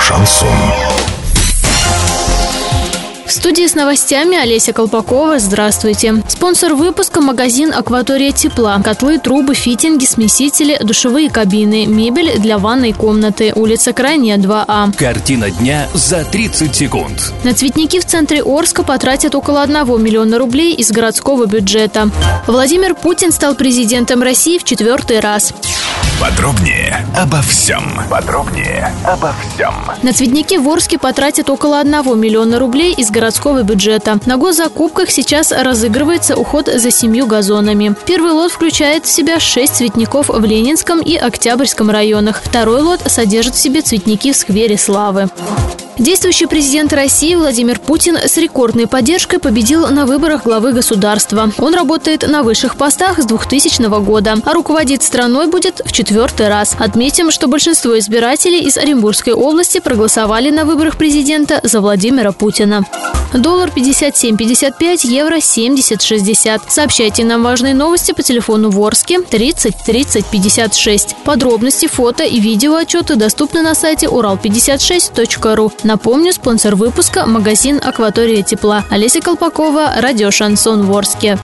Шансон. В студии с новостями Олеся Колпакова. Здравствуйте. Спонсор выпуска – магазин «Акватория тепла». Котлы, трубы, фитинги, смесители, душевые кабины, мебель для ванной комнаты. Улица Крайняя, 2А. Картина дня за 30 секунд. На цветники в центре Орска потратят около 1 миллиона рублей из городского бюджета. Владимир Путин стал президентом России в четвертый раз. Подробнее обо всем. Подробнее обо всем. На цветники в Орске потратят около 1 миллиона рублей из городского бюджета. На госзакупках сейчас разыгрывается уход за семью газонами. Первый лот включает в себя 6 цветников в Ленинском и Октябрьском районах. Второй лот содержит в себе цветники в сквере Славы. Действующий президент России Владимир Путин с рекордной поддержкой победил на выборах главы государства. Он работает на высших постах с 2000 года, а руководить страной будет в четвертый раз. Отметим, что большинство избирателей из Оренбургской области проголосовали на выборах президента за Владимира Путина. Доллар 57.55, евро 70.60. Сообщайте нам важные новости по телефону Ворске 30 30 56. Подробности, фото и видео отчеты доступны на сайте урал56.ру. Напомню, спонсор выпуска – магазин «Акватория тепла». Олеся Колпакова, радио «Шансон Ворске».